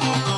oh you.